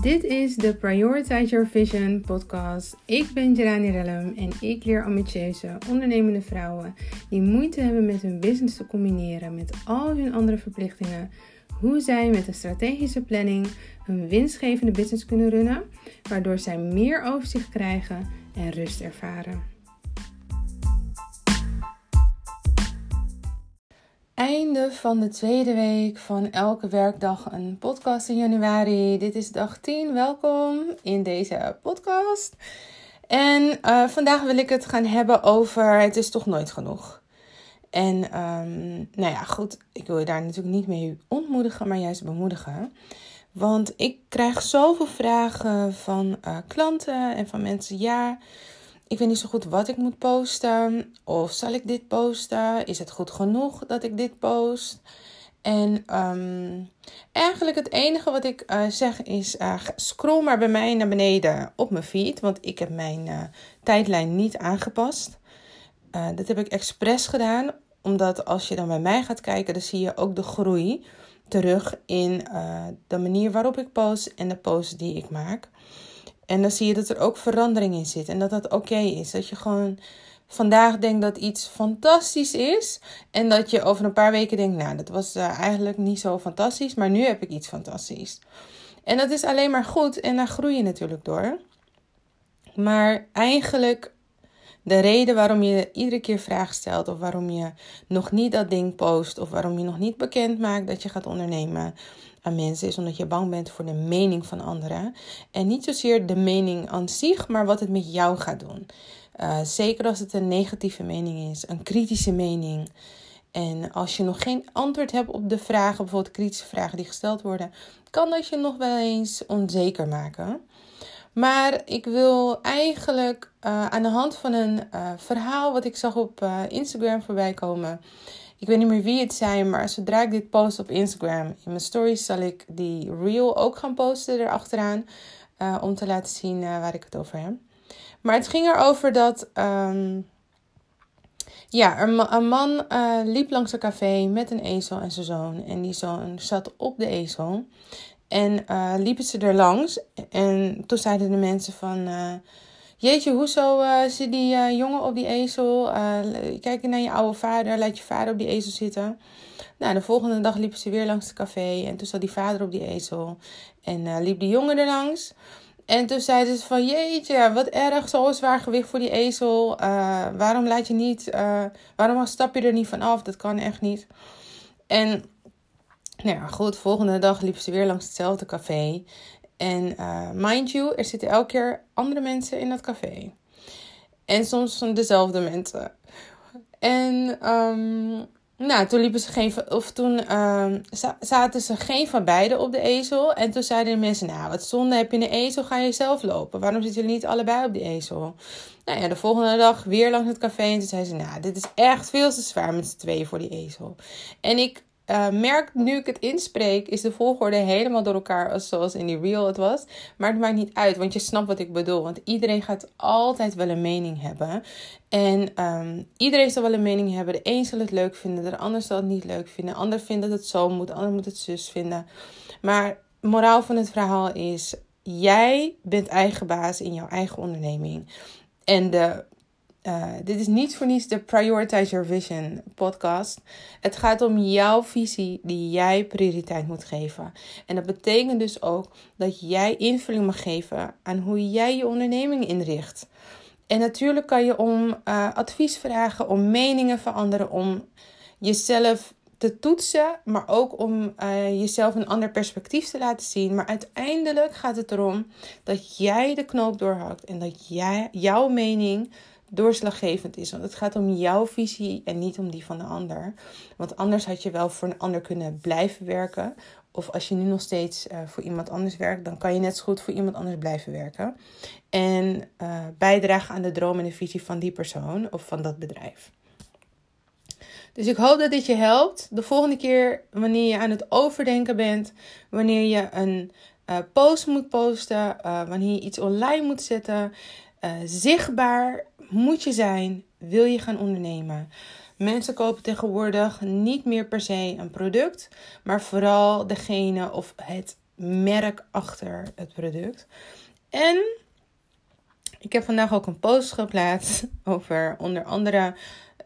Dit is de Prioritize Your Vision podcast. Ik ben Jelani Rellum en ik leer ambitieuze, ondernemende vrouwen die moeite hebben met hun business te combineren met al hun andere verplichtingen, hoe zij met een strategische planning hun winstgevende business kunnen runnen, waardoor zij meer overzicht krijgen en rust ervaren. Einde van de tweede week van elke werkdag een podcast in januari. Dit is dag 10. Welkom in deze podcast. En uh, vandaag wil ik het gaan hebben over het is toch nooit genoeg. En um, nou ja, goed, ik wil je daar natuurlijk niet mee ontmoedigen, maar juist bemoedigen. Want ik krijg zoveel vragen van uh, klanten en van mensen. Ja, ik weet niet zo goed wat ik moet posten. Of zal ik dit posten? Is het goed genoeg dat ik dit post? En um, eigenlijk het enige wat ik uh, zeg is: uh, scroll maar bij mij naar beneden op mijn feed. Want ik heb mijn uh, tijdlijn niet aangepast. dat heb ik expres gedaan. Omdat als je dan bij mij gaat kijken, dan zie je ook de groei terug in de manier waarop ik post en de posts die ik maak. En dan zie je dat er ook verandering in zit en dat dat oké is. Dat je gewoon vandaag denkt dat iets fantastisch is. En dat je over een paar weken denkt, nou, dat was uh, eigenlijk niet zo fantastisch, maar nu heb ik iets fantastisch. En dat is alleen maar goed en daar groei je natuurlijk door. Maar eigenlijk de reden waarom je iedere keer vragen stelt of waarom je nog niet dat ding post of waarom je nog niet bekend maakt dat je gaat ondernemen mensen is omdat je bang bent voor de mening van anderen. En niet zozeer de mening aan zich, maar wat het met jou gaat doen. Uh, zeker als het een negatieve mening is, een kritische mening. En als je nog geen antwoord hebt op de vragen, bijvoorbeeld kritische vragen die gesteld worden, kan dat je nog wel eens onzeker maken. Maar ik wil eigenlijk uh, aan de hand van een uh, verhaal wat ik zag op Instagram voorbij komen. Ik weet niet meer wie het zijn, maar zodra ik dit post op Instagram, in mijn stories zal ik die reel ook gaan posten erachteraan. om te laten zien waar ik het over heb. Maar het ging erover dat. Um, ja, een, een man liep langs een café met een ezel en zijn zoon. En die zoon zat op de ezel. En liepen ze er langs. En toen zeiden de mensen van... Jeetje, hoezo uh, zit die jongen op die ezel? kijk naar je oude vader. Laat je vader op die ezel zitten. Nou, de volgende dag liepen ze weer langs het café. En toen zat die vader op die ezel. En liep die jongen er langs. En toen zeiden ze van... Jeetje, wat erg. Zo'n zwaar gewicht voor die ezel. waarom laat je niet... waarom stap je er niet van af? Dat kan echt niet. En nou ja, goed, volgende dag liep ze weer langs hetzelfde café. En uh, mind you, er zitten elke keer andere mensen in dat café. En soms dezelfde mensen. En um, nou, toen liepen ze geen of toen um, zaten ze geen van beiden op de ezel. En toen zeiden de mensen: Nou, wat zonde heb je een ezel, ga je zelf lopen. Waarom zitten jullie niet allebei op die ezel? Nou ja, de volgende dag weer langs het café. En toen zei ze: Nou, dit is echt veel te zwaar met z'n tweeën voor die ezel. En ik uh, merk nu ik het inspreek, is de volgorde helemaal door elkaar zoals in die reel het was. Maar het maakt niet uit, want je snapt wat ik bedoel. Want iedereen gaat altijd wel een mening hebben. En um, iedereen zal wel een mening hebben. De een zal het leuk vinden, de ander zal het niet leuk vinden. De ander vindt dat het zo moet, de ander moet het zus vinden. Maar moraal van het verhaal is: jij bent eigen baas in jouw eigen onderneming. En de uh, dit is niet voor niets de Prioritize Your Vision podcast. Het gaat om jouw visie die jij prioriteit moet geven. En dat betekent dus ook dat jij invulling mag geven aan hoe jij je onderneming inricht. En natuurlijk kan je om uh, advies vragen, om meningen van anderen, om jezelf te toetsen, maar ook om uh, jezelf een ander perspectief te laten zien. Maar uiteindelijk gaat het erom dat jij de knoop doorhakt en dat jij, jouw mening doorslaggevend is. Want het gaat om jouw visie en niet om die van de ander. Want anders had je wel voor een ander kunnen blijven werken. Of als je nu nog steeds uh, voor iemand anders werkt, dan kan je net zo goed voor iemand anders blijven werken. En uh, bijdragen aan de droom en de visie van die persoon of van dat bedrijf. Dus ik hoop dat dit je helpt. De volgende keer, wanneer je aan het overdenken bent, wanneer je een uh, post moet posten, wanneer je iets online moet zetten, zichtbaar moet je zijn, wil je gaan ondernemen. Mensen kopen tegenwoordig niet meer per se een product, maar vooral degene of het merk achter het product. En ik heb vandaag ook een post geplaatst over onder andere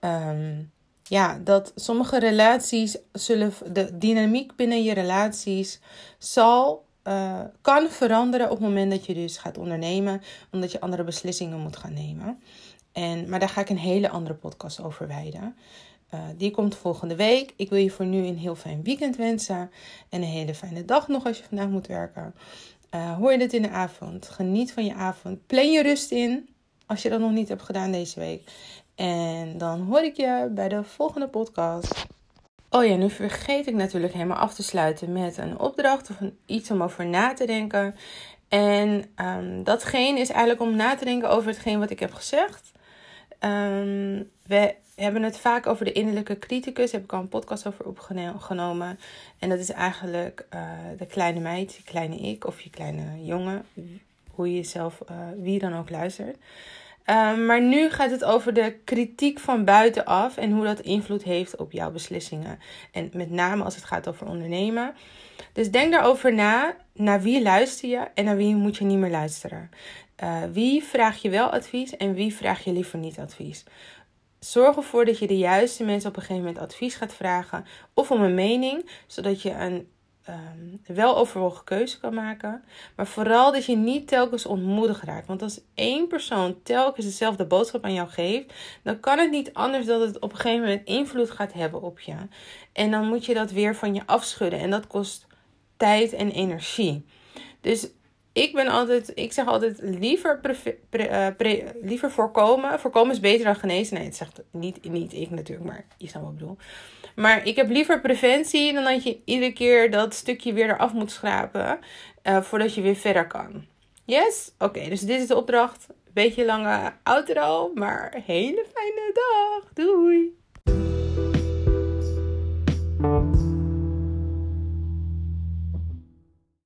ehm, ja, dat sommige relaties zullen, de dynamiek binnen je relaties zal, uh, kan veranderen op het moment dat je dus gaat ondernemen, omdat je andere beslissingen moet gaan nemen. En, maar daar ga ik een hele andere podcast over wijden. Uh, die komt volgende week. Ik wil je voor nu een heel fijn weekend wensen. En een hele fijne dag nog als je vandaag moet werken. Uh, hoor je dit in de avond? Geniet van je avond. Plan je rust in. Als je dat nog niet hebt gedaan deze week. En dan hoor ik je bij de volgende podcast. Oh ja, nu vergeet ik natuurlijk helemaal af te sluiten met een opdracht of iets om over na te denken. En um, datgene is eigenlijk om na te denken over hetgeen wat ik heb gezegd. Um, we hebben het vaak over de innerlijke criticus. Daar heb ik al een podcast over opgenomen. En dat is eigenlijk uh, de kleine meid, je kleine ik of je kleine jongen. Hoe je jezelf, uh, wie dan ook luistert. Um, maar nu gaat het over de kritiek van buitenaf en hoe dat invloed heeft op jouw beslissingen. En met name als het gaat over ondernemen. Dus denk daarover na. Naar wie luister je en naar wie moet je niet meer luisteren? Uh, wie vraag je wel advies en wie vraag je liever niet advies? Zorg ervoor dat je de juiste mensen op een gegeven moment advies gaat vragen of om een mening, zodat je een um, wel overwogen keuze kan maken. Maar vooral dat je niet telkens ontmoedigd raakt. Want als één persoon telkens dezelfde boodschap aan jou geeft, dan kan het niet anders dat het op een gegeven moment invloed gaat hebben op je. En dan moet je dat weer van je afschudden. En dat kost tijd en energie. Dus ik ben altijd, ik zeg altijd liever, uh, liever voorkomen. Voorkomen is beter dan genezen. Nee, het zegt niet, niet ik natuurlijk, maar je snapt wat ik bedoel. Maar ik heb liever preventie dan dat je iedere keer dat stukje weer eraf moet schrapen. Uh, voordat je weer verder kan. Yes? Oké, dus dit is de opdracht. Beetje lange outro, maar hele fijne dag. Doei!